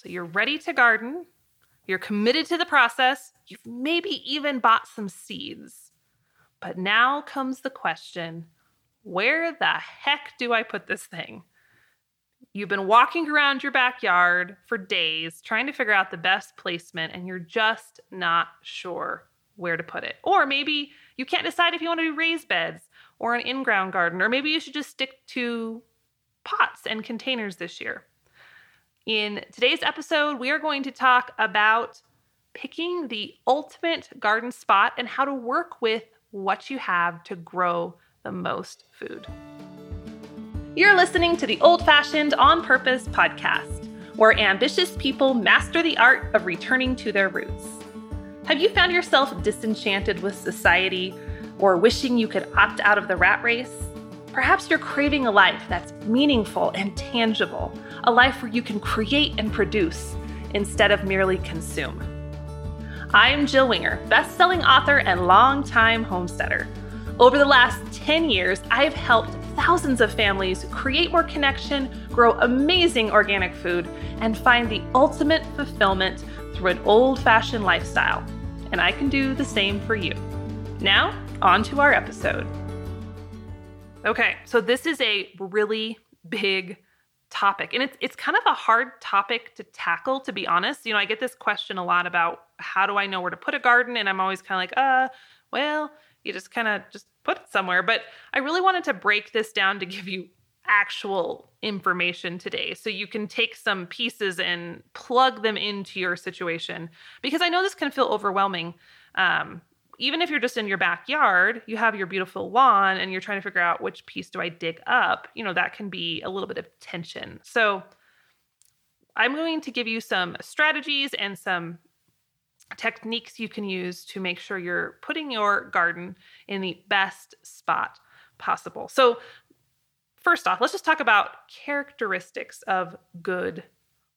So you're ready to garden, you're committed to the process, you've maybe even bought some seeds. But now comes the question where the heck do I put this thing? You've been walking around your backyard for days trying to figure out the best placement, and you're just not sure where to put it. Or maybe you can't decide if you want to do raised beds or an in ground garden, or maybe you should just stick to pots and containers this year. In today's episode, we are going to talk about picking the ultimate garden spot and how to work with what you have to grow the most food. You're listening to the Old Fashioned On Purpose podcast, where ambitious people master the art of returning to their roots. Have you found yourself disenchanted with society or wishing you could opt out of the rat race? Perhaps you're craving a life that's meaningful and tangible, a life where you can create and produce instead of merely consume. I'm Jill Winger, best-selling author and longtime homesteader. Over the last 10 years, I've helped thousands of families create more connection, grow amazing organic food, and find the ultimate fulfillment through an old fashioned lifestyle. And I can do the same for you. Now, on to our episode. Okay, so this is a really big topic and it's it's kind of a hard topic to tackle to be honest. You know, I get this question a lot about how do I know where to put a garden and I'm always kind of like, "Uh, well, you just kind of just put it somewhere. But I really wanted to break this down to give you actual information today so you can take some pieces and plug them into your situation because I know this can feel overwhelming. Um, even if you're just in your backyard, you have your beautiful lawn and you're trying to figure out which piece do I dig up, you know, that can be a little bit of tension. So I'm going to give you some strategies and some techniques you can use to make sure you're putting your garden in the best spot possible. So, first off, let's just talk about characteristics of good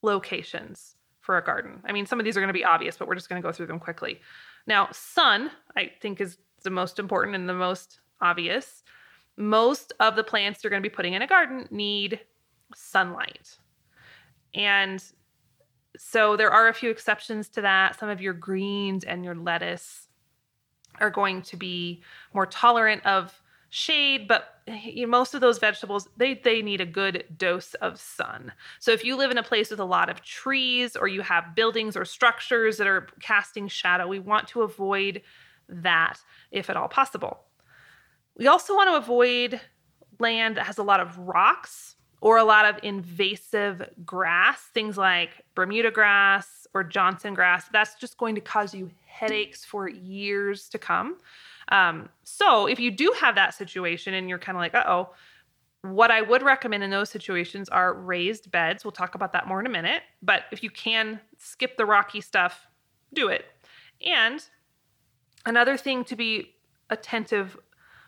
locations for a garden. I mean, some of these are going to be obvious, but we're just going to go through them quickly. Now, sun, I think, is the most important and the most obvious. Most of the plants you're going to be putting in a garden need sunlight. And so there are a few exceptions to that. Some of your greens and your lettuce are going to be more tolerant of shade, but you know, most of those vegetables they they need a good dose of sun. So if you live in a place with a lot of trees or you have buildings or structures that are casting shadow, we want to avoid that if at all possible. We also want to avoid land that has a lot of rocks or a lot of invasive grass, things like Bermuda grass or Johnson grass. That's just going to cause you headaches for years to come. Um, so if you do have that situation and you're kind of like, uh oh, what I would recommend in those situations are raised beds. We'll talk about that more in a minute. But if you can skip the rocky stuff, do it. And another thing to be attentive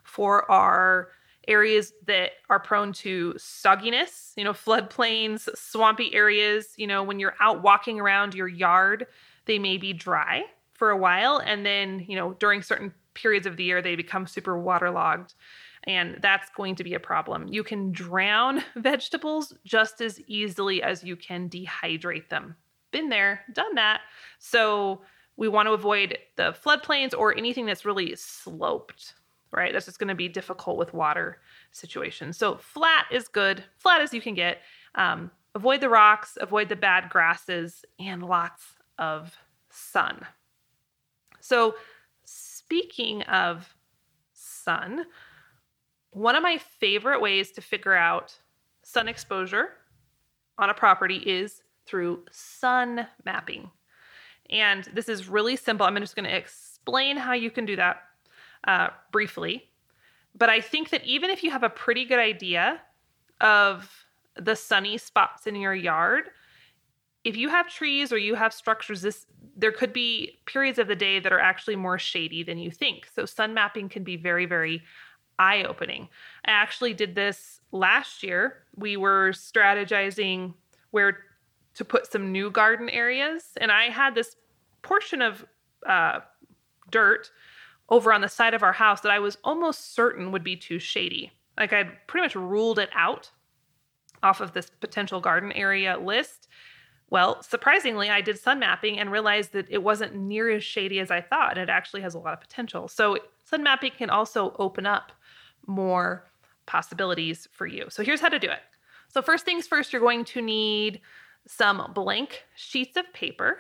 for are areas that are prone to sogginess, you know, floodplains, swampy areas. You know, when you're out walking around your yard, they may be dry for a while. And then, you know, during certain periods of the year, they become super waterlogged. And that's going to be a problem. You can drown vegetables just as easily as you can dehydrate them. Been there, done that. So we want to avoid the floodplains or anything that's really sloped right? That's just going to be difficult with water situations. So flat is good, flat as you can get. Um, avoid the rocks, avoid the bad grasses, and lots of sun. So, speaking of sun, one of my favorite ways to figure out sun exposure on a property is through sun mapping. And this is really simple. I'm just going to explain how you can do that uh, briefly. But I think that even if you have a pretty good idea of the sunny spots in your yard, if you have trees or you have structures, this there could be periods of the day that are actually more shady than you think. So sun mapping can be very, very eye-opening. I actually did this last year. We were strategizing where to put some new garden areas, and I had this portion of uh, dirt over on the side of our house that I was almost certain would be too shady. Like I'd pretty much ruled it out off of this potential garden area list. Well, surprisingly, I did sun mapping and realized that it wasn't near as shady as I thought, and it actually has a lot of potential. So, sun mapping can also open up more possibilities for you. So, here's how to do it. So, first things first, you're going to need some blank sheets of paper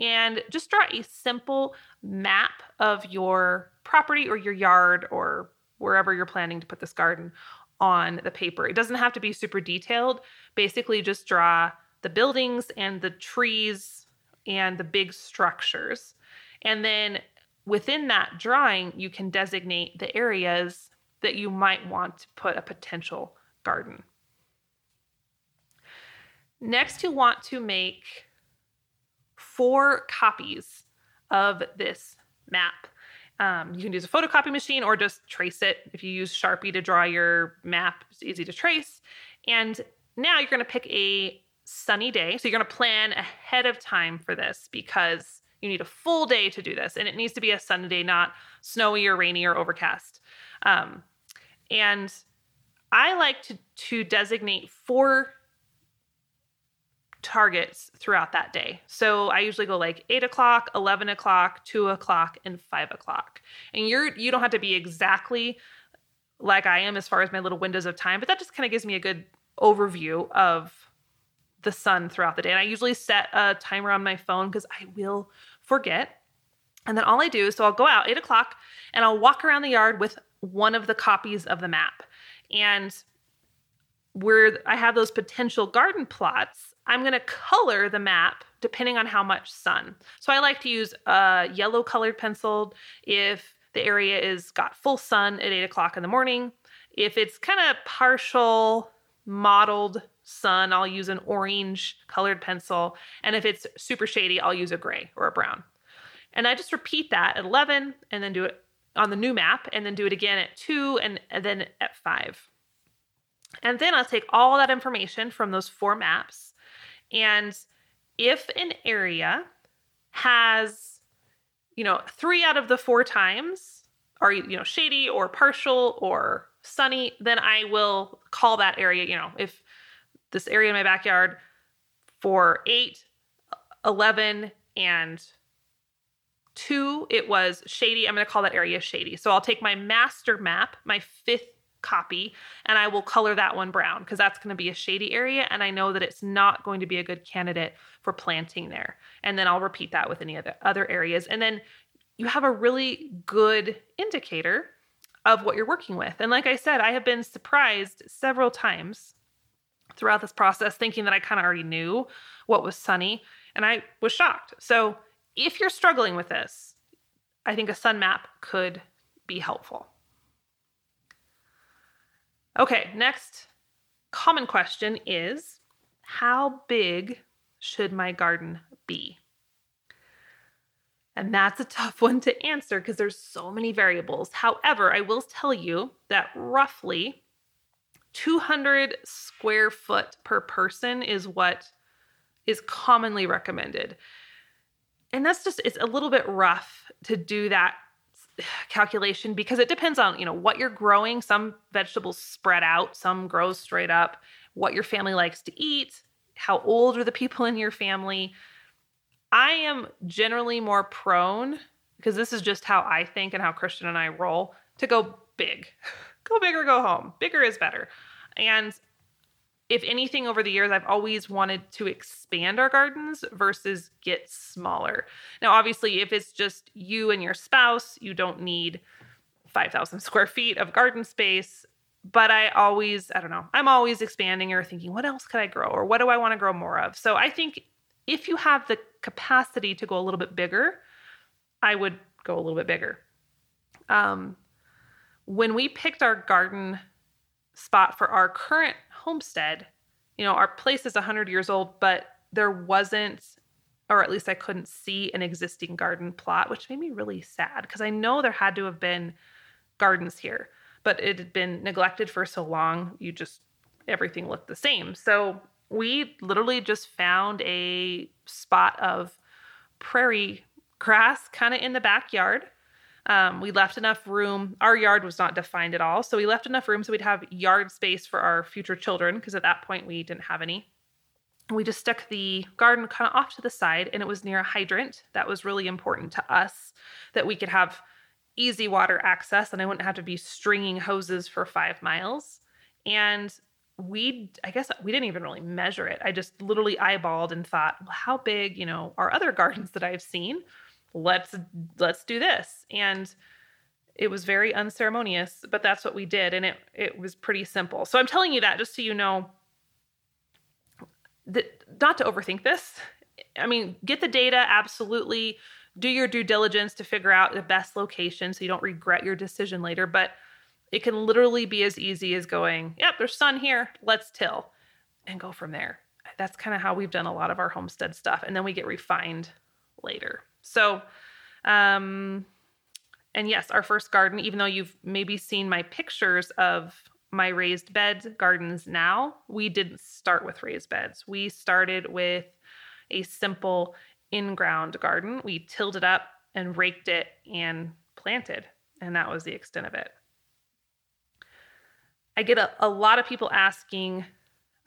and just draw a simple map of your property or your yard or wherever you're planning to put this garden on the paper. It doesn't have to be super detailed. Basically, just draw the buildings and the trees and the big structures. And then within that drawing, you can designate the areas that you might want to put a potential garden. Next, you want to make four copies of this map. Um, you can use a photocopy machine or just trace it. If you use Sharpie to draw your map, it's easy to trace. And now you're going to pick a sunny day. So you're going to plan ahead of time for this because you need a full day to do this. And it needs to be a sunny day, not snowy or rainy or overcast. Um, and I like to, to designate four targets throughout that day. So I usually go like eight o'clock, 11 o'clock, two o'clock, and five o'clock. And you're, you don't have to be exactly like I am as far as my little windows of time, but that just kind of gives me a good overview of the sun throughout the day. And I usually set a timer on my phone because I will forget. And then all I do is so I'll go out eight o'clock and I'll walk around the yard with one of the copies of the map. And where I have those potential garden plots, I'm going to color the map depending on how much sun. So I like to use a yellow colored pencil if the area is got full sun at eight o'clock in the morning. If it's kind of partial mottled sun, I'll use an orange colored pencil. And if it's super shady, I'll use a gray or a brown. And I just repeat that at 11 and then do it on the new map and then do it again at 2 and, then at 5. And then I'll take all that information from those four maps. And if an area has, you know, three out of the four times are, you know, shady or partial or sunny, then I will call that area, you know, if this area in my backyard for 8, 11, and 2, it was shady. I'm going to call that area shady. So I'll take my master map, my fifth copy and I will color that one brown because that's going to be a shady area and I know that it's not going to be a good candidate for planting there. And then I'll repeat that with any other other areas and then you have a really good indicator of what you're working with. And like I said, I have been surprised several times throughout this process thinking that I kind of already knew what was sunny and I was shocked. So, if you're struggling with this, I think a sun map could be helpful. Okay, next common question is How big should my garden be? And that's a tough one to answer because there's so many variables. However, I will tell you that roughly 200 square foot per person is what is commonly recommended. And that's just it's a little bit rough to do that calculation because it depends on you know what you're growing. Some vegetables spread out some grow straight up. What your family likes to eat how old are the people in your family. I am generally more prone because this is just how i think and how christian and i roll to go big. Go big or go home. Bigger is better and if anything over the years i've always wanted to expand our gardens versus get smaller. Now obviously if it's just you and your spouse you don't need 5000 square feet of garden space. But i always i don't know i'm always expanding or thinking what else could i grow or what do i want to grow more of? So i think if you have the capacity to go a little bit bigger i would go a little bit bigger. Um, when we picked our garden spot for our current homestead, you know, our place is 100 years old, but there wasn't, or at least I couldn't see an existing garden plot, which made me really sad because I know there had to have been gardens here, but it had been neglected for so long. You just, everything looked the same. So we literally just found a spot of prairie grass kind of in the backyard um, we left enough room. Our yard was not defined at all. So we left enough room so we'd have yard space for our future children because at that point we didn't have any. we just stuck the garden kind of off to the side and it was near a hydrant. That was really important to us that we could have easy water access and I wouldn't have to be stringing hoses for five miles. And we, I guess we didn't even really measure it. I just literally eyeballed and thought, well, how big, you know, are other gardens that I've seen? Let's let's do this. And it was very unceremonious, but that's what we did, and it it was pretty simple. So I'm telling you that just so you know that not to overthink this. I mean, get the data absolutely. Do your due diligence to figure out the best location so you don't regret your decision later. But it can literally be as easy as going, "Yep, there's sun here. Let's till," and go from there. That's kind of how we've done a lot of our homestead stuff, and then we get refined later. So, um, and yes, our first garden, even though you've maybe seen my pictures of my raised bed gardens now, we didn't start with raised beds. We started with a simple in ground garden. We tilled it up and raked it and planted, and that was the extent of it. I get a, a lot of people asking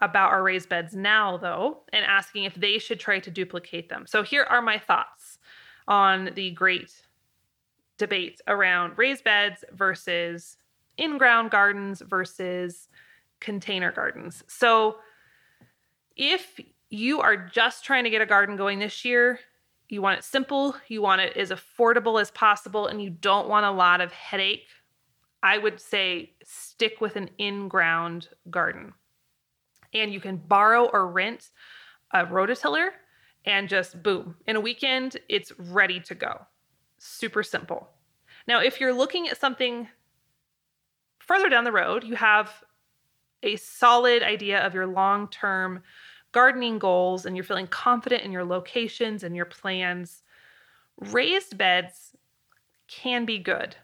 about our raised beds now, though, and asking if they should try to duplicate them. So here are my thoughts on the great debate around raised beds versus in ground gardens versus container gardens. So, if you are just trying to get a garden going this year, you want it simple, you want it as affordable as possible, and you don't want a lot of headache, I would say stick with an in ground garden. And you can borrow or rent a rototiller and just boom, in a weekend, it's ready to go. Super simple. Now, if you're looking at something further down the road, you have a solid idea of your long term gardening goals and you're feeling confident in your locations and your plans, raised beds can be good.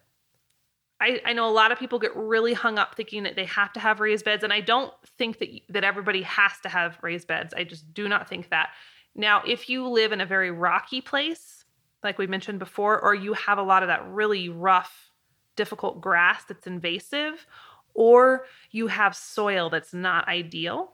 I, I, know a lot of people get really hung up thinking that they have to have raised beds, and I don't think that that everybody has to have raised beds. I just do not think that. Now, if you live in a very rocky place, like we mentioned before, or you have a lot of that really rough, difficult grass that's invasive, or you have soil that's not ideal,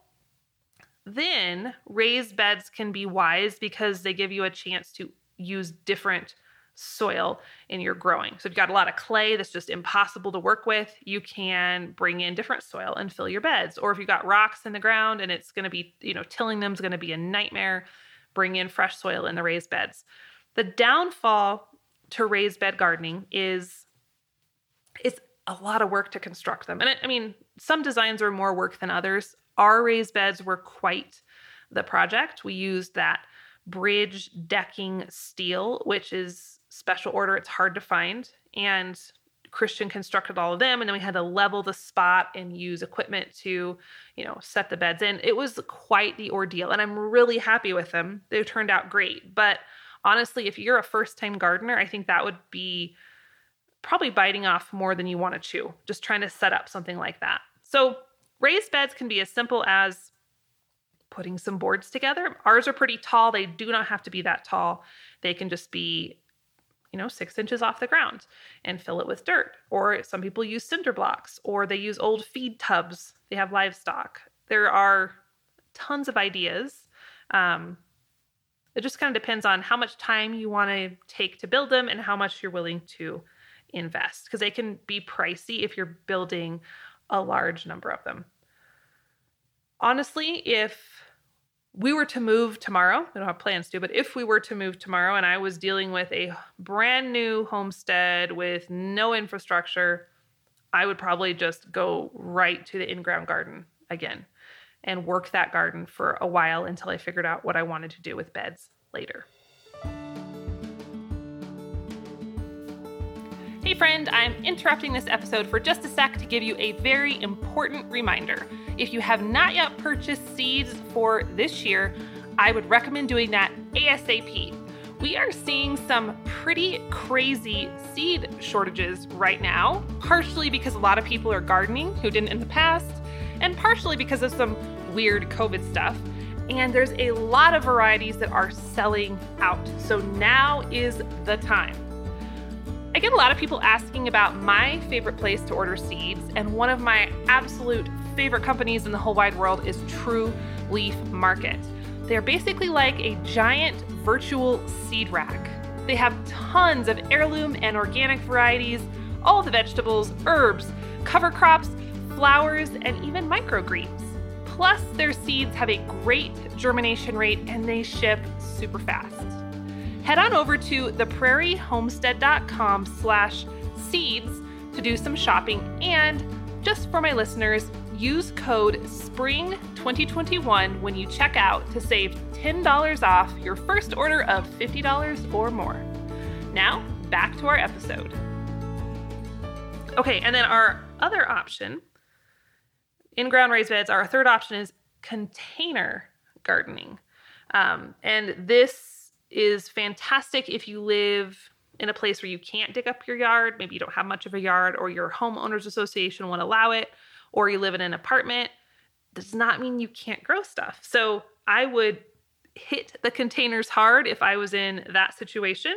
then raised beds can be wise because they give you a chance to use different soil in your growing. So if you've got a lot of clay that's just impossible to work with, you can bring in different soil and fill your beds. Or if you've got rocks in the ground and it's going to be, you know, tilling them is going to be a nightmare, bring in fresh soil in the raised beds. The downfall to raised bed gardening is it's a lot of work to construct them. And I mean, some designs are more work than others. Our raised beds were quite the project. We used that bridge decking steel, which is special order. It's hard to find. And Christian constructed all of them, and then we had to level the spot and use equipment to, you know, set the beds in. It was quite the ordeal, and I'm really happy with them. They turned out great. But honestly, if you're a first time gardener, I think that would be probably biting off more than you want to chew, just trying to set up something like that. So, raised beds can be as simple as putting some boards together. Ours are pretty tall, they do not have to be that tall. They can just be you know, six inches off the ground and fill it with dirt. Or some people use cinder blocks or they use old feed tubs. They have livestock. There are tons of ideas. Um, it just kind of depends on how much time you want to take to build them and how much you're willing to invest because they can be pricey if you're building a large number of them. Honestly, if we were to move tomorrow, we don't have plans to, but if we were to move tomorrow and I was dealing with a brand new homestead with no infrastructure, I would probably just go right to the in ground garden again and work that garden for a while until I figured out what I wanted to do with beds later. Hey, friend, I'm interrupting this episode for just a sec to give you a very important reminder. If you have not yet purchased seeds for this year, I would recommend doing that ASAP. We are seeing some pretty crazy seed shortages right now, partially because a lot of people are gardening who didn't in the past, and partially because of some weird COVID stuff. And there's a lot of varieties that are selling out. So now is the time. I get a lot of people asking about my favorite place to order seeds, and one of my absolute favorite companies in the whole wide world is True Leaf Market. They're basically like a giant virtual seed rack. They have tons of heirloom and organic varieties, all the vegetables, herbs, cover crops, flowers, and even microgreens. Plus, their seeds have a great germination rate and they ship super fast. Head on over to theprairiehomestead.com slash seeds to do some shopping and just for my listeners, use code SPRING2021 when you check out to save $10 off your first order of $50 or more. Now, back to our episode. Okay, and then our other option in ground raised beds, our third option is container gardening. Um, and this is fantastic if you live in a place where you can't dig up your yard. Maybe you don't have much of a yard, or your homeowners association won't allow it, or you live in an apartment. Does not mean you can't grow stuff. So I would hit the containers hard if I was in that situation.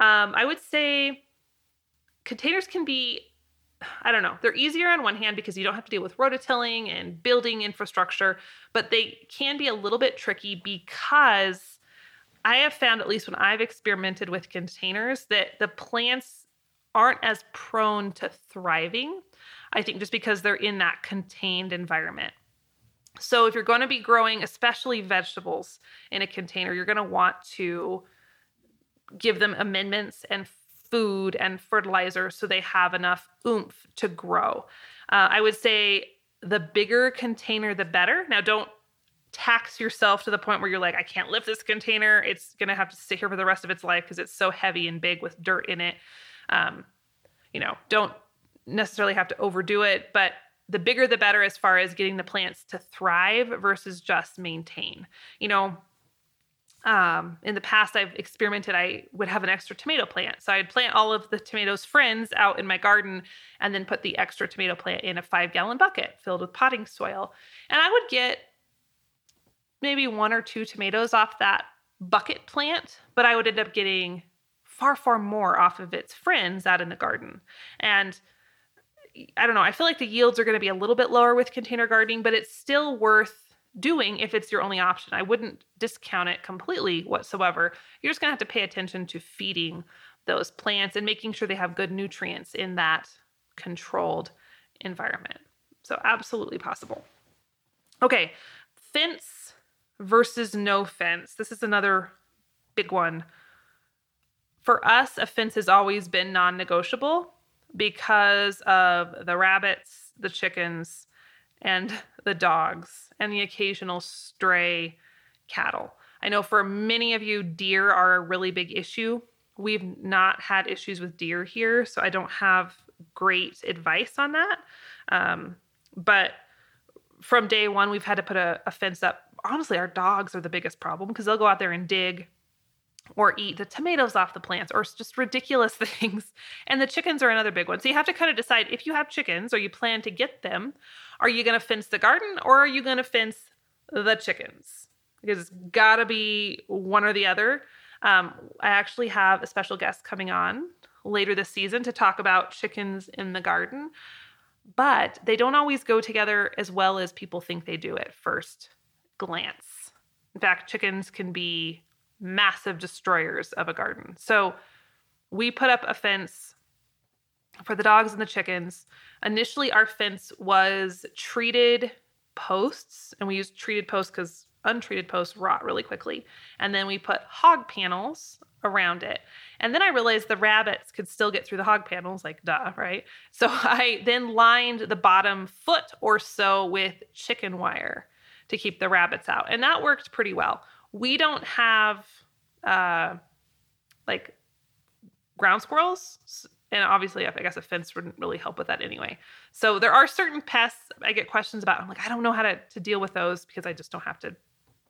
Um, I would say containers can be I don't know. They're easier on one hand because you don't have to deal with rototilling and building infrastructure, but they can be a little bit tricky because I have found, at least when I've experimented with containers, that the plants aren't as prone to thriving. I think just because they're in that contained environment. So, if you're going to be growing, especially vegetables in a container, you're going to want to give them amendments and food and fertilizer so they have enough oomph to grow. Uh, I would say the bigger container, the better. Now, don't tax yourself to the point where you're like, I can't lift this container. It's going to have to sit here for the rest of its life because it's so heavy and big with dirt in it. Um, you know, don't necessarily have to overdo it, but the bigger the better as far as getting the plants to thrive versus just maintain. You know, um, in the past I've experimented, I would have an extra tomato plant. So I'd plant all of the tomatoes' friends out in my garden and then put the extra tomato plant in a five gallon bucket filled with potting soil. And I would get maybe one or two tomatoes off that bucket plant, but I would end up getting far, far more off of its friends out in the garden. And I don't know, I feel like the yields are going to be a little bit lower with container gardening, but it's still worth doing if it's your only option. I wouldn't discount it completely whatsoever. You're just going to have to pay attention to feeding those plants and making sure they have good nutrients in that controlled environment. So, absolutely possible. Okay, fence versus no fence. This is another big one. For us, a fence has always been non negotiable because of the rabbits, the chickens, and the dogs, and the occasional stray cattle. I know for many of you, deer are a really big issue. We've not had issues with deer here, so I don't have great advice on that. Um, but from day one, we've had to put a, a fence up honestly, our dogs are the biggest problem because they'll go out there and dig or eat the tomatoes off the plants or just ridiculous things. And the chickens are another big one. So you have to kind of decide if you have chickens or you plan to get them, are you going to fence the garden or are you going to fence the chickens? Because it's got to be one or the other. Um, I actually have a special guest coming on later this season to talk about chickens in the garden, but they don't always go together as well as people think they do at first glance. In fact, chickens can be massive destroyers of a garden. So we put up a fence for the dogs and the chickens. Initially, our fence was treated posts, and we used treated posts because untreated posts rot really quickly. And then we put hog panels around it. And then I realized the rabbits could still get through the hog panels, like duh, right? So I then lined the bottom foot or so with chicken wire to keep the rabbits out. And that worked pretty well. We don't have uh, like ground squirrels. And obviously, I guess a fence wouldn't really help with that anyway. So there are certain pests I get questions about. I'm like, I don't know how to, to deal with those because I just don't have to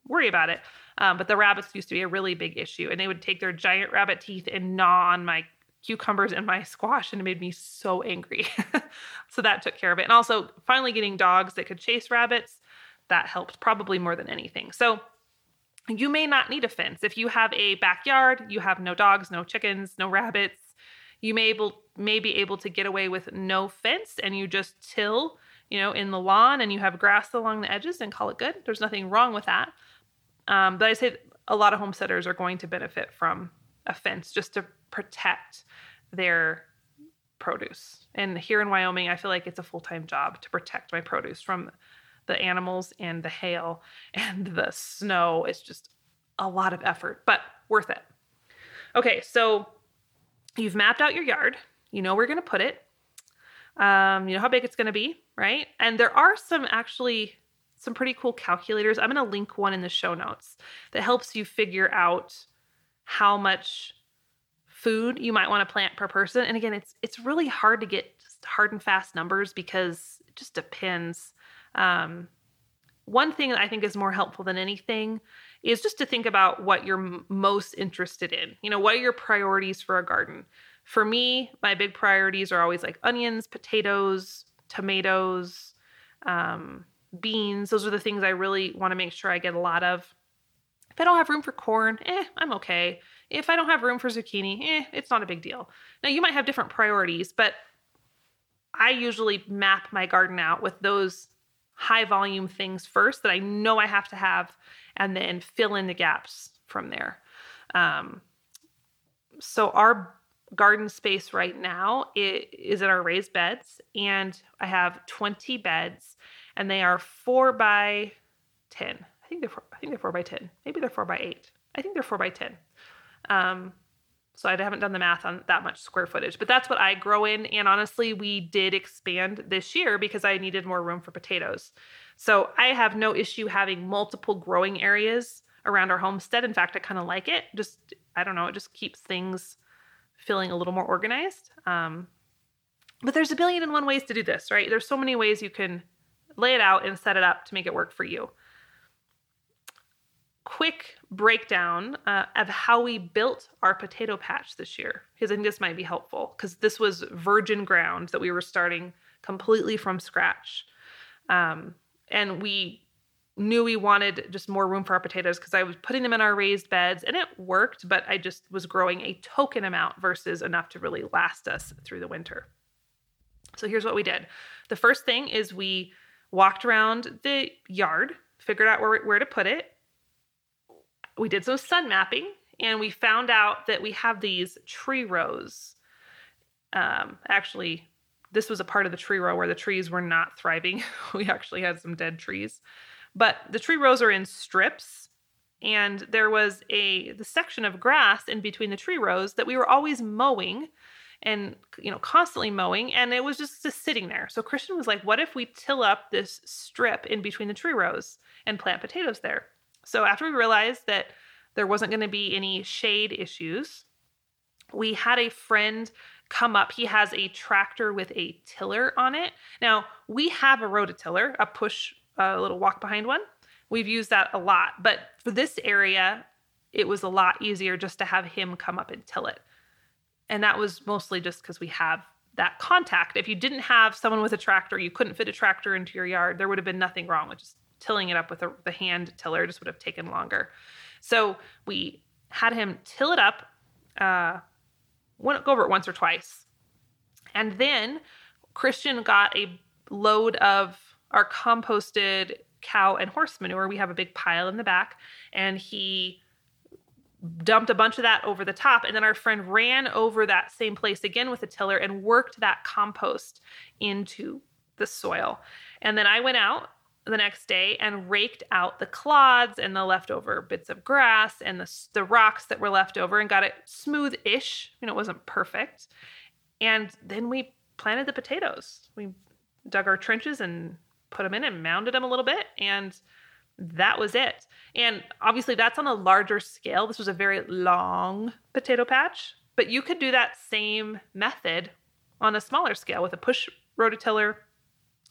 worry about it. Um, but the rabbits used to be a really big issue, and they would take their giant rabbit teeth and gnaw on my cucumbers and my squash, and it made me so angry. so that took care of it. And also, finally getting dogs that could chase rabbits that helped probably more than anything. So you may not need a fence. If you have a backyard, you have no dogs, no chickens, no rabbits, you may able may be able to get away with no fence and you just till, you know, in the lawn and you have grass along the edges and call it good. There's nothing wrong with that. Um, but I say a lot of homesteaders are going to benefit from a fence just to protect their produce. And here in Wyoming, I feel like it's a full time job to protect my produce from the animals and the hail and the snow. It's just a lot of effort, but worth it. Okay, so you've mapped out your yard. You know where you're going to put it. Um, you know how big it's going to be, right? And there are some actually some pretty cool calculators. I'm going to link one in the show notes that helps you figure out how much food you might want to plant per person. And again, it's it's really hard to get hard and fast numbers because it just depends. Um, one thing that I think is more helpful than anything is just to think about what you're most interested in. You know, what are your priorities for a garden? For me, my big priorities are always like onions, potatoes, tomatoes, um, beans. Those are the things I really want to make sure I get a lot of. If I don't have room for corn, eh, I'm okay. If I don't have room for zucchini, eh, it's not a big deal. Now, you might have different priorities, but I usually map my garden out with those high volume things first that I know I have to have, and then fill in the gaps from there. Um, so, our garden space right now is in our raised beds, and I have 20 beds, and they are four by 10. I think they're four, I think they're four by 10. Maybe they're four by eight. I think they're four by 10. Um, so I haven't done the math on that much square footage, but that's what I grow in. And honestly, we did expand this year because I needed more room for potatoes. So I have no issue having multiple growing areas around our homestead. In fact, I kind of like it. Just, I don't know, it just keeps things feeling a little more organized. Um, but there's a billion and one ways to do this, right? There's so many ways you can lay it out and set it up to make it work for you quick breakdown uh, of how we built our potato patch this year because I think this might be helpful because this was virgin ground that we were starting completely from scratch. Um, and we knew we wanted just more room for our potatoes because I was putting them in our raised beds and it worked, but I just was growing a token amount versus enough to really last us through the winter. So here's what we did. The first thing is we walked around the yard, figured out where, where to put it, we did some sun mapping and we found out that we have these tree rows. Um, actually, this was a part of the tree row where the trees were not thriving. we actually had some dead trees. But the tree rows are in strips and there was a the section of grass in between the tree rows that we were always mowing and you know constantly mowing and it was just, just sitting there so christian was like what if we till up this strip in between the tree rows and plant potatoes there so after we realized that there wasn't going to be any shade issues, we had a friend come up. He has a tractor with a tiller on it. Now, we have a rototiller, a push, a little walk behind one. We've used that a lot, but for this area, it was a lot easier just to have him come up and till it. And that was mostly just because we have that contact. If you didn't have someone with a tractor, you couldn't fit a tractor into your yard, there would have been nothing wrong with just tilling it up with a, the hand tiller just would have taken longer. So we had him till it up, uh, went go over it once or twice. And then Christian got a load of our composted cow and horse manure. We have a big pile in the back, and he dumped a bunch of that over the top. And then our friend ran over that same place again with a tiller and worked that compost into the soil. And then I went out the next day and raked out the clods and the leftover bits of grass and the, the rocks that were left over and got it smooth ish. You know, it wasn't perfect. And then we planted the potatoes. We dug our trenches and put them in and mounded them a little bit. And that was it. And obviously, that's on a larger scale. This was a very long potato patch, but you could do that same method on a smaller scale with a push rototiller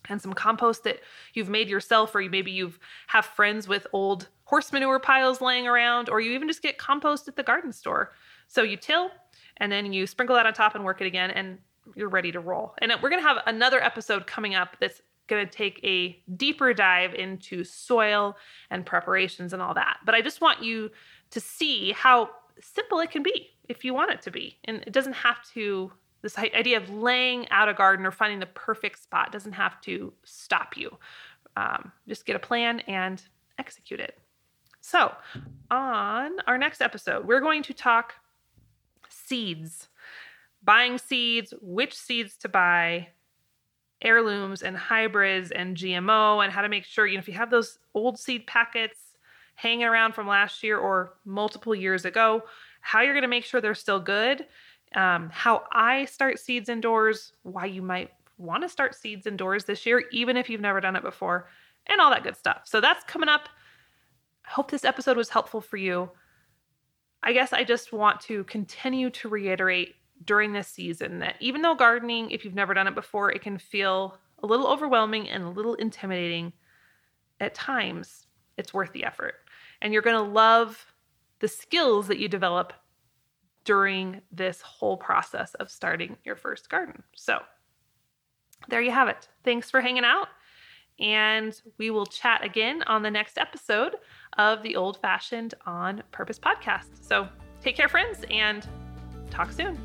and some compost that you've made yourself or maybe you've have friends with old horse manure piles laying around or you even just get compost at the garden store. So you till and then you sprinkle that on top and work it again and you're ready to roll. And we're going to have another episode coming up that's going to take a deeper dive into soil and preparations and all that. But i just want you to see how simple it can be if you want it to be. And it doesn't have to this idea of laying out a garden or finding the perfect spot doesn't have to stop you. Um, just get a plan and execute it. So, on our next episode, we're going to talk seeds, buying seeds, which seeds to buy, heirlooms and hybrids and GMO, and how to make sure, you know, if you have those old seed packets hanging around from last year or multiple years ago, how you're going to make sure they're still good, um, how I start seeds indoors, why you might want to start seeds indoors this year, even if you've never done it before, and all that good stuff. So that's coming up. I hope this episode was helpful for you. I guess I just want to continue to reiterate during this season that even though gardening, if you've never done it before, it can feel a little overwhelming and a little intimidating at times, it's worth the effort. And you're going to love the skills that you develop during this whole process of starting your first garden. So, there you have it. Thanks for hanging out. And we will chat again on the next episode of the Old Fashioned on Purpose podcast. So take care, friends, and talk soon.